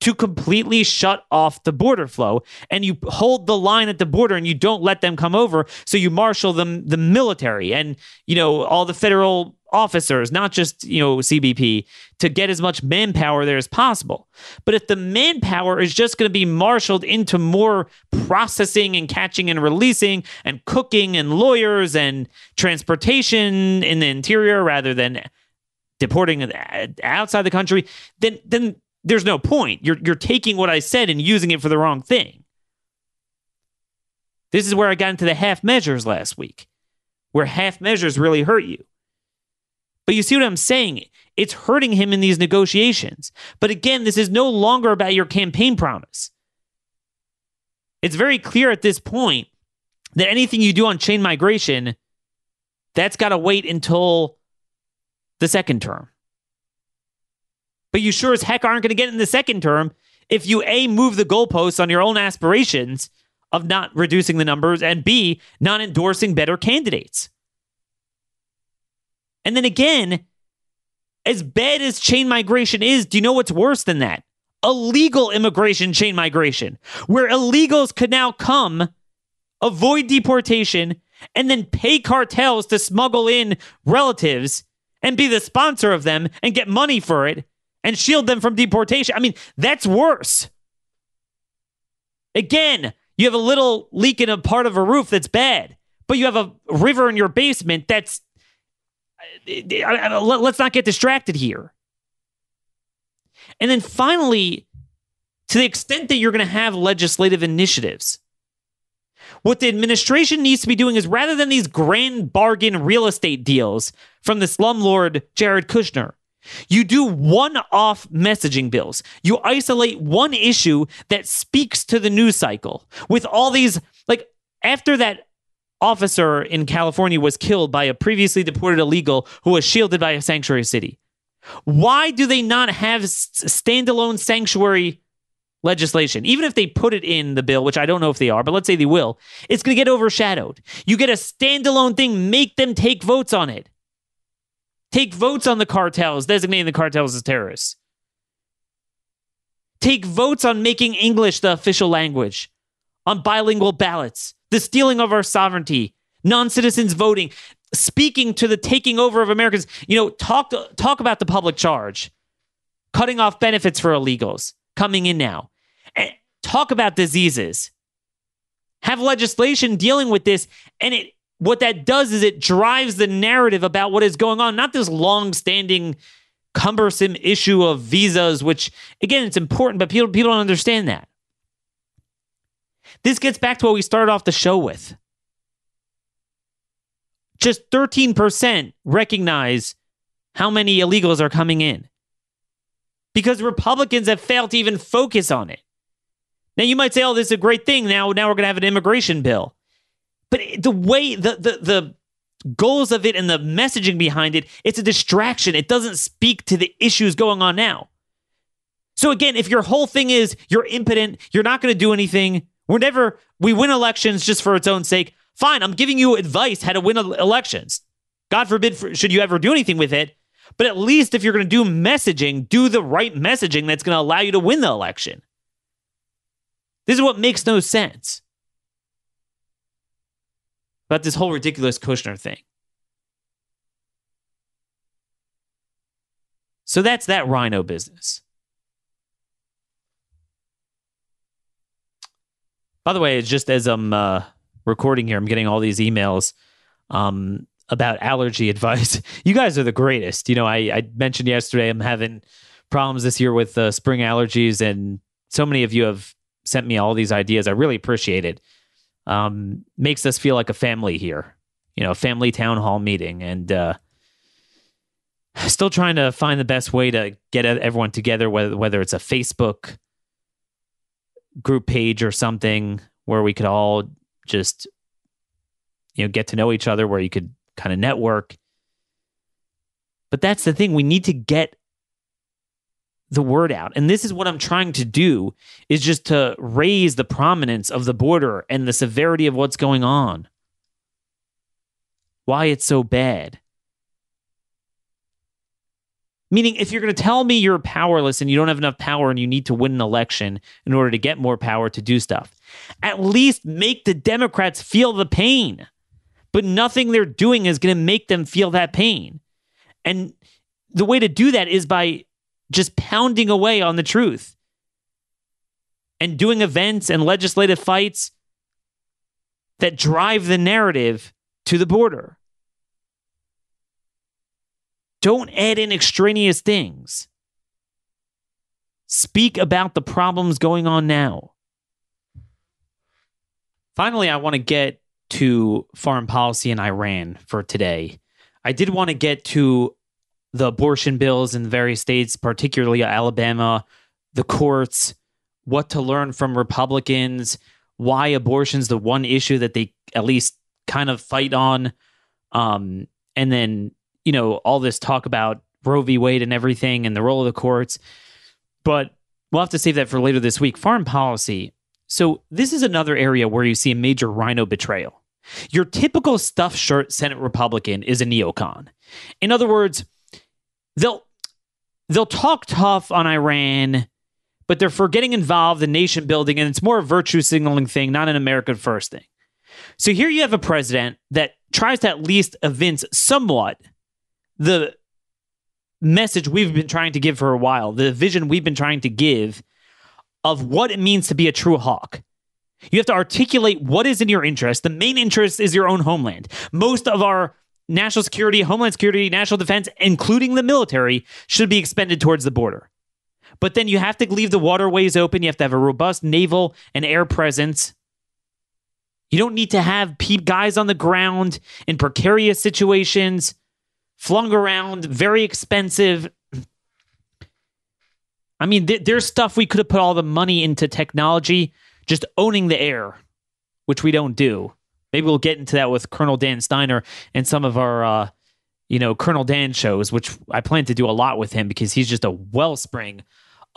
to completely shut off the border flow. And you hold the line at the border and you don't let them come over so you marshal them the military. And you know all the federal officers not just you know CBP to get as much manpower there as possible but if the manpower is just going to be marshaled into more processing and catching and releasing and cooking and lawyers and transportation in the interior rather than deporting uh, outside the country then then there's no point. You're you're taking what I said and using it for the wrong thing. This is where I got into the half measures last week, where half measures really hurt you. But you see what I'm saying? It's hurting him in these negotiations. But again, this is no longer about your campaign promise. It's very clear at this point that anything you do on chain migration, that's got to wait until the second term but you sure as heck aren't going to get in the second term if you A, move the goalposts on your own aspirations of not reducing the numbers, and B, not endorsing better candidates. And then again, as bad as chain migration is, do you know what's worse than that? Illegal immigration chain migration, where illegals could now come, avoid deportation, and then pay cartels to smuggle in relatives and be the sponsor of them and get money for it and shield them from deportation. I mean, that's worse. Again, you have a little leak in a part of a roof that's bad, but you have a river in your basement that's. Let's not get distracted here. And then finally, to the extent that you're going to have legislative initiatives, what the administration needs to be doing is rather than these grand bargain real estate deals from the slumlord Jared Kushner, you do one off messaging bills. You isolate one issue that speaks to the news cycle with all these, like, after that officer in California was killed by a previously deported illegal who was shielded by a sanctuary city. Why do they not have standalone sanctuary legislation? Even if they put it in the bill, which I don't know if they are, but let's say they will, it's going to get overshadowed. You get a standalone thing, make them take votes on it take votes on the cartels, designating the cartels as terrorists. Take votes on making English the official language, on bilingual ballots, the stealing of our sovereignty, non citizens voting, speaking to the taking over of Americans. You know, talk, talk about the public charge, cutting off benefits for illegals coming in now. Talk about diseases. Have legislation dealing with this, and it what that does is it drives the narrative about what is going on, not this long standing, cumbersome issue of visas, which, again, it's important, but people, people don't understand that. This gets back to what we started off the show with. Just 13% recognize how many illegals are coming in because Republicans have failed to even focus on it. Now, you might say, oh, this is a great thing. Now, now we're going to have an immigration bill. But the way the the the goals of it and the messaging behind it, it's a distraction. It doesn't speak to the issues going on now. So again, if your whole thing is you're impotent, you're not going to do anything, we're never we win elections just for its own sake. Fine, I'm giving you advice how to win elections. God forbid for, should you ever do anything with it, but at least if you're going to do messaging, do the right messaging that's going to allow you to win the election. This is what makes no sense about this whole ridiculous Kushner thing. So that's that rhino business. By the way, it's just as I'm uh, recording here, I'm getting all these emails. Um, about allergy advice. You guys are the greatest. You know, I, I mentioned yesterday I'm having problems this year with uh, spring allergies, and so many of you have sent me all these ideas. I really appreciate it. Um, makes us feel like a family here, you know, a family town hall meeting, and uh, still trying to find the best way to get everyone together, whether whether it's a Facebook group page or something where we could all just you know get to know each other, where you could kind of network. But that's the thing. We need to get the word out. And this is what I'm trying to do is just to raise the prominence of the border and the severity of what's going on. Why it's so bad. Meaning, if you're going to tell me you're powerless and you don't have enough power and you need to win an election in order to get more power to do stuff, at least make the Democrats feel the pain. But nothing they're doing is going to make them feel that pain. And the way to do that is by just pounding away on the truth and doing events and legislative fights that drive the narrative to the border. Don't add in extraneous things. Speak about the problems going on now. Finally, I want to get to foreign policy in Iran for today. I did want to get to the abortion bills in various states, particularly Alabama, the courts, what to learn from Republicans, why abortion's the one issue that they at least kind of fight on. Um, and then, you know, all this talk about Roe v. Wade and everything and the role of the courts. But we'll have to save that for later this week. Foreign policy. So, this is another area where you see a major rhino betrayal. Your typical stuffed shirt Senate Republican is a neocon. In other words, they'll they'll talk tough on Iran, but they're for getting involved in nation building, and it's more a virtue signaling thing, not an American first thing. So here you have a president that tries to at least evince somewhat the message we've been trying to give for a while, the vision we've been trying to give of what it means to be a true hawk. You have to articulate what is in your interest. The main interest is your own homeland. Most of our national security, homeland security, national defense, including the military, should be expended towards the border. But then you have to leave the waterways open. You have to have a robust naval and air presence. You don't need to have guys on the ground in precarious situations, flung around, very expensive. I mean, th- there's stuff we could have put all the money into technology, just owning the air, which we don't do. Maybe we'll get into that with Colonel Dan Steiner and some of our, uh, you know, Colonel Dan shows, which I plan to do a lot with him because he's just a wellspring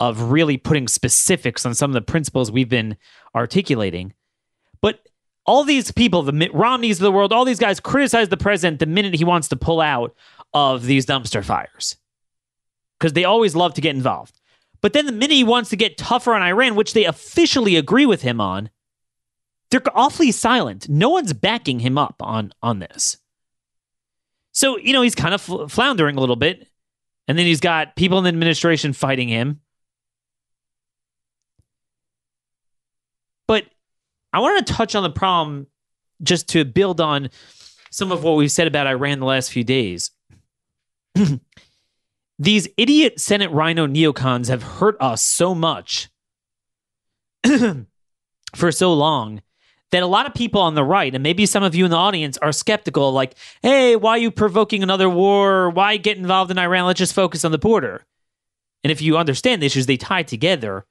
of really putting specifics on some of the principles we've been articulating. But all these people, the Romneys of the world, all these guys criticize the president the minute he wants to pull out of these dumpster fires because they always love to get involved. But then the minute he wants to get tougher on Iran, which they officially agree with him on, they're awfully silent. No one's backing him up on on this. So, you know, he's kind of floundering a little bit. And then he's got people in the administration fighting him. But I want to touch on the problem just to build on some of what we've said about Iran the last few days. These idiot Senate rhino neocons have hurt us so much for so long that a lot of people on the right, and maybe some of you in the audience, are skeptical like, hey, why are you provoking another war? Why get involved in Iran? Let's just focus on the border. And if you understand the issues, they tie together.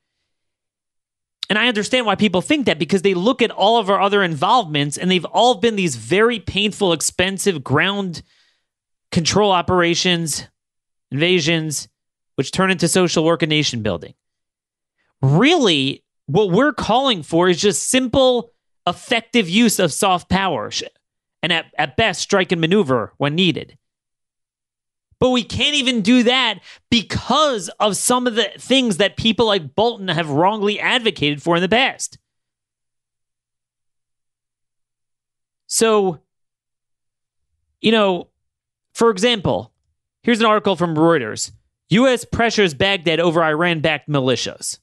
And I understand why people think that because they look at all of our other involvements and they've all been these very painful, expensive ground control operations, invasions, which turn into social work and nation building. Really, what we're calling for is just simple effective use of soft power and at, at best strike and maneuver when needed. But we can't even do that because of some of the things that people like Bolton have wrongly advocated for in the past. So, you know, for example, here's an article from Reuters U.S. pressures Baghdad over Iran backed militias.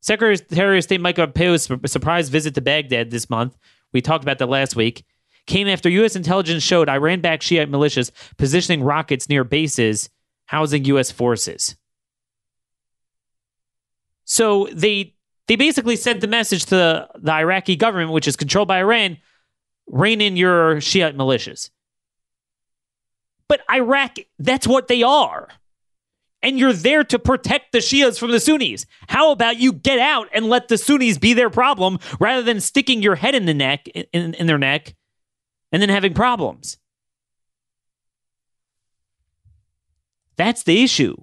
Secretary of State Mike Pompeo's surprise visit to Baghdad this month. We talked about that last week. Came after U.S. intelligence showed Iran backed Shiite militias positioning rockets near bases housing U.S. forces. So they they basically sent the message to the, Iraqi government, which is controlled by Iran, rein in your Shiite militias. But Iraq, that's what they are. And you're there to protect the Shias from the Sunnis. How about you get out and let the Sunnis be their problem rather than sticking your head in the neck in, in their neck and then having problems? That's the issue.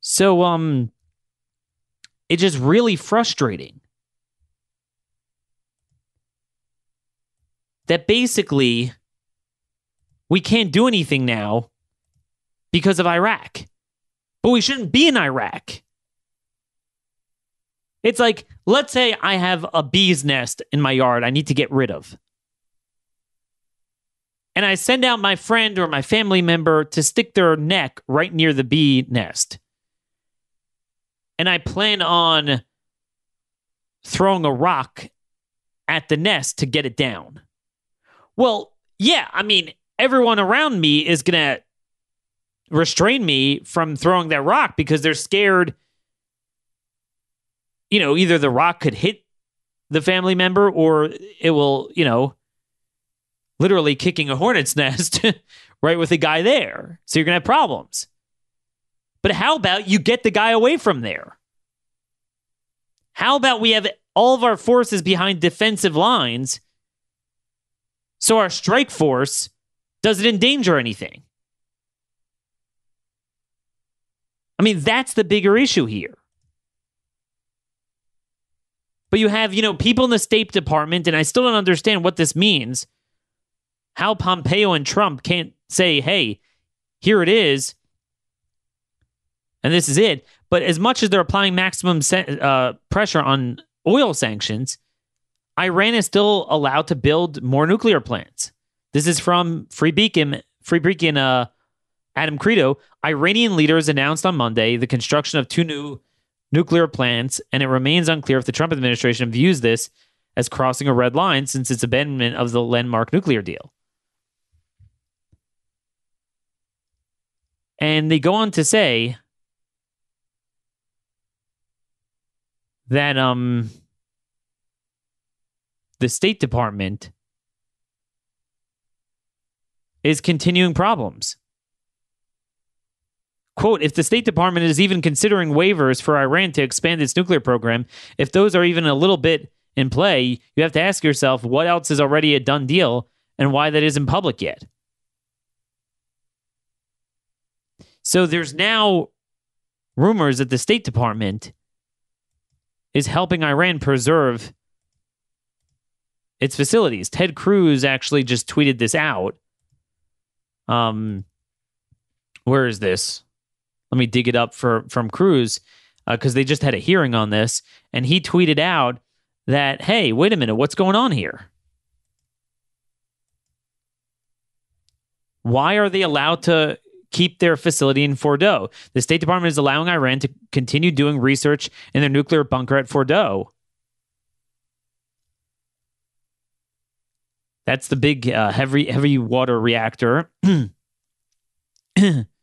So um it's just really frustrating. That basically we can't do anything now because of Iraq. But we shouldn't be in Iraq. It's like, let's say I have a bee's nest in my yard I need to get rid of. And I send out my friend or my family member to stick their neck right near the bee nest. And I plan on throwing a rock at the nest to get it down. Well, yeah, I mean, everyone around me is going to restrain me from throwing that rock because they're scared you know either the rock could hit the family member or it will you know literally kicking a hornet's nest right with the guy there so you're going to have problems but how about you get the guy away from there how about we have all of our forces behind defensive lines so our strike force doesn't endanger anything? I mean, that's the bigger issue here. But you have, you know, people in the State Department, and I still don't understand what this means. How Pompeo and Trump can't say, hey, here it is, and this is it. But as much as they're applying maximum uh, pressure on oil sanctions, Iran is still allowed to build more nuclear plants. This is from Free Beacon, Free Beacon, uh, Adam Kredo. Iranian leaders announced on Monday the construction of two new nuclear plants, and it remains unclear if the Trump administration views this as crossing a red line since its abandonment of the landmark nuclear deal. And they go on to say that um the State Department is continuing problems. Quote, if the State Department is even considering waivers for Iran to expand its nuclear program, if those are even a little bit in play, you have to ask yourself what else is already a done deal and why that isn't public yet. So there's now rumors that the State Department is helping Iran preserve its facilities. Ted Cruz actually just tweeted this out um, where is this? Let me dig it up for from Cruz because uh, they just had a hearing on this, and he tweeted out that, "Hey, wait a minute, what's going on here? Why are they allowed to keep their facility in Fordo? The State Department is allowing Iran to continue doing research in their nuclear bunker at Fordo." That's the big uh, heavy heavy water reactor.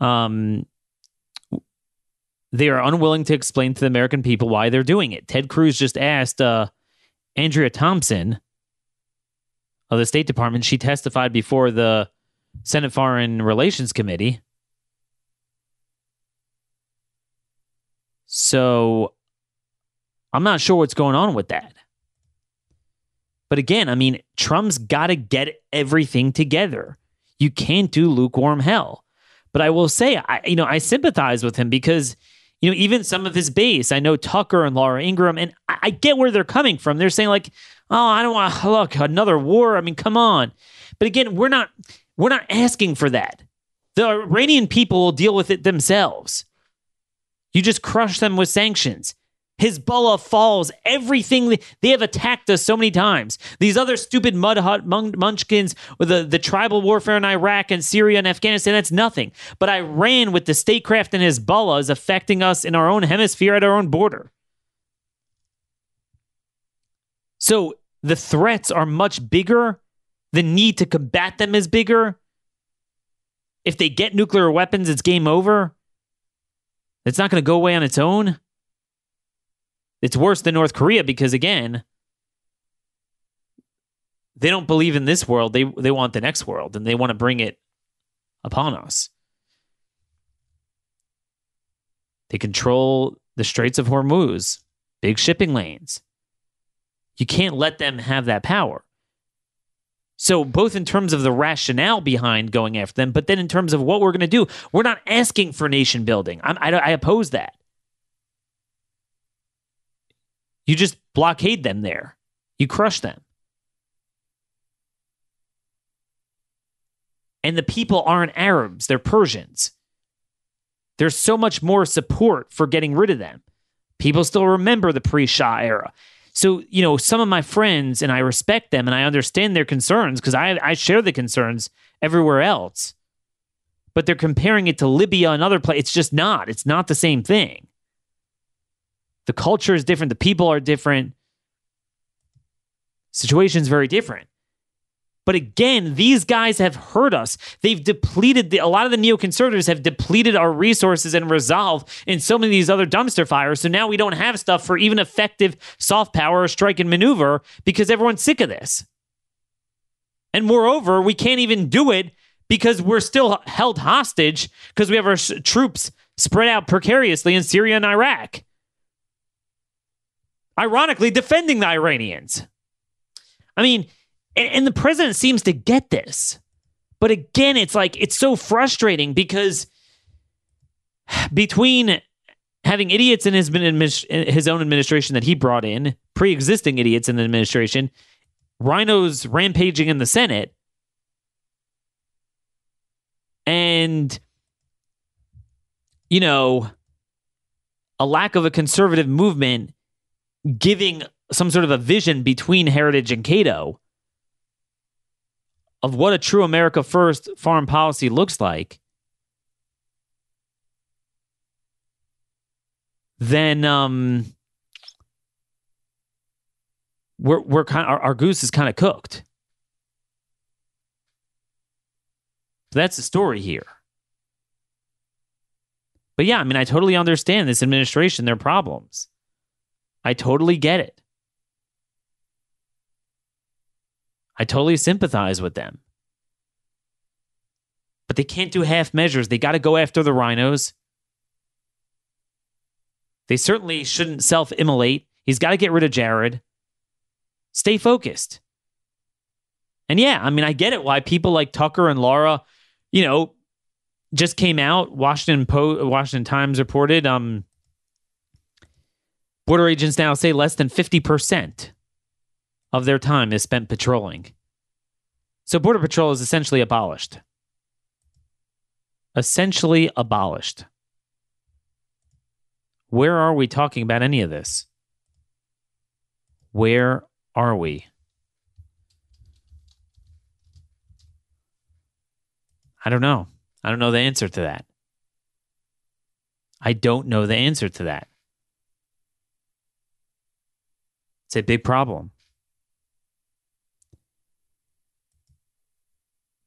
um, they are unwilling to explain to the American people why they're doing it. Ted Cruz just asked uh, Andrea Thompson of the State Department. She testified before the Senate Foreign Relations Committee. So I'm not sure what's going on with that. But again, I mean, Trump's got to get everything together. You can't do lukewarm hell. But I will say, I you know, I sympathize with him because you know even some of his base. I know Tucker and Laura Ingraham, and I, I get where they're coming from. They're saying like, "Oh, I don't want look another war." I mean, come on. But again, we're not we're not asking for that. The Iranian people will deal with it themselves. You just crush them with sanctions. Hezbollah falls. Everything they have attacked us so many times. These other stupid mud hut munchkins with the, the tribal warfare in Iraq and Syria and Afghanistan, that's nothing. But Iran with the statecraft and Hezbollah is affecting us in our own hemisphere at our own border. So the threats are much bigger. The need to combat them is bigger. If they get nuclear weapons, it's game over. It's not going to go away on its own. It's worse than North Korea because, again, they don't believe in this world. They, they want the next world and they want to bring it upon us. They control the Straits of Hormuz, big shipping lanes. You can't let them have that power. So, both in terms of the rationale behind going after them, but then in terms of what we're going to do, we're not asking for nation building. I, I, I oppose that. You just blockade them there, you crush them. And the people aren't Arabs, they're Persians. There's so much more support for getting rid of them. People still remember the pre Shah era. So, you know, some of my friends, and I respect them and I understand their concerns because I, I share the concerns everywhere else. But they're comparing it to Libya and other places. It's just not. It's not the same thing. The culture is different. The people are different. Situation's very different. But again, these guys have hurt us. They've depleted the, a lot of the neoconservatives have depleted our resources and resolve in so many of these other dumpster fires. So now we don't have stuff for even effective soft power or strike and maneuver because everyone's sick of this. And moreover, we can't even do it because we're still held hostage because we have our troops spread out precariously in Syria and Iraq. Ironically, defending the Iranians. I mean, and, and the president seems to get this. But again, it's like, it's so frustrating because between having idiots in his, his own administration that he brought in, pre existing idiots in the administration, rhinos rampaging in the Senate, and, you know, a lack of a conservative movement giving some sort of a vision between Heritage and Cato of what a true America First foreign policy looks like, then um, we're we're kind of, our, our goose is kind of cooked. that's the story here. But yeah, I mean, I totally understand this administration, their problems. I totally get it. I totally sympathize with them. But they can't do half measures. They got to go after the rhinos. They certainly shouldn't self immolate. He's got to get rid of Jared. Stay focused. And yeah, I mean, I get it why people like Tucker and Laura, you know, just came out. Washington Post, Washington Times reported um, border agents now say less than 50% of their time is spent patrolling. So Border Patrol is essentially abolished. Essentially abolished. Where are we talking about any of this? Where are we? I don't know. I don't know the answer to that. I don't know the answer to that. It's a big problem.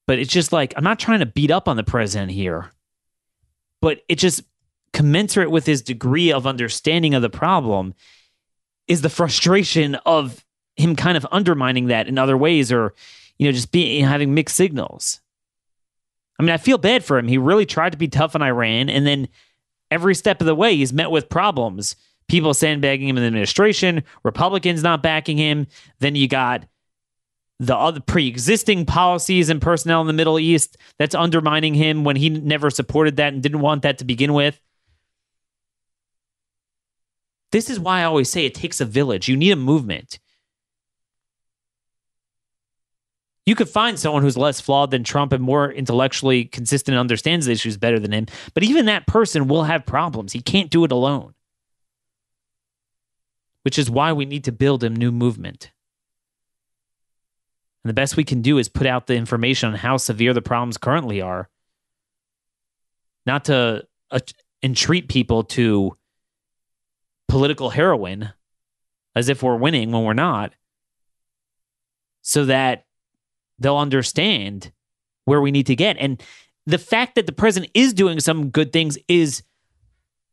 But it's just like, I'm not trying to beat up on the president here, but it just commensurate with his degree of understanding of the problem is the frustration of him kind of undermining that in other ways or, you know, just being having mixed signals. I mean, I feel bad for him. He really tried to be tough on Iran, and then every step of the way, he's met with problems. People sandbagging him in the administration, Republicans not backing him. Then you got the other pre-existing policies and personnel in the Middle East that's undermining him when he never supported that and didn't want that to begin with. This is why I always say it takes a village. You need a movement. You could find someone who's less flawed than Trump and more intellectually consistent and understands the issues better than him, but even that person will have problems. He can't do it alone. Which is why we need to build a new movement. And the best we can do is put out the information on how severe the problems currently are, not to uh, entreat people to political heroin as if we're winning when we're not, so that they'll understand where we need to get. And the fact that the president is doing some good things is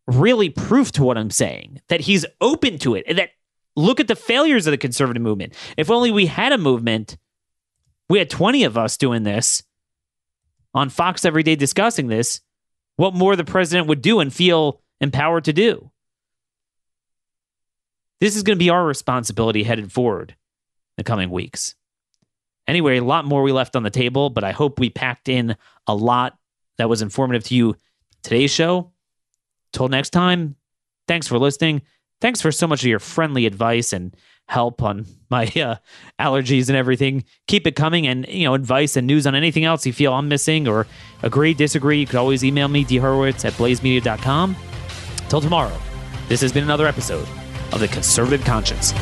really proof to what I'm saying that he's open to it. And that look at the failures of the conservative movement. If only we had a movement, we had 20 of us doing this on Fox every day discussing this, what more the president would do and feel empowered to do. This is going to be our responsibility headed forward in the coming weeks. Anyway, a lot more we left on the table, but I hope we packed in a lot that was informative to you today's show. Till next time, thanks for listening. Thanks for so much of your friendly advice and help on my uh, allergies and everything. Keep it coming and, you know, advice and news on anything else you feel I'm missing or agree, disagree. You could always email me, dhorowitz at blazemedia.com. Till tomorrow, this has been another episode of The Conservative Conscience.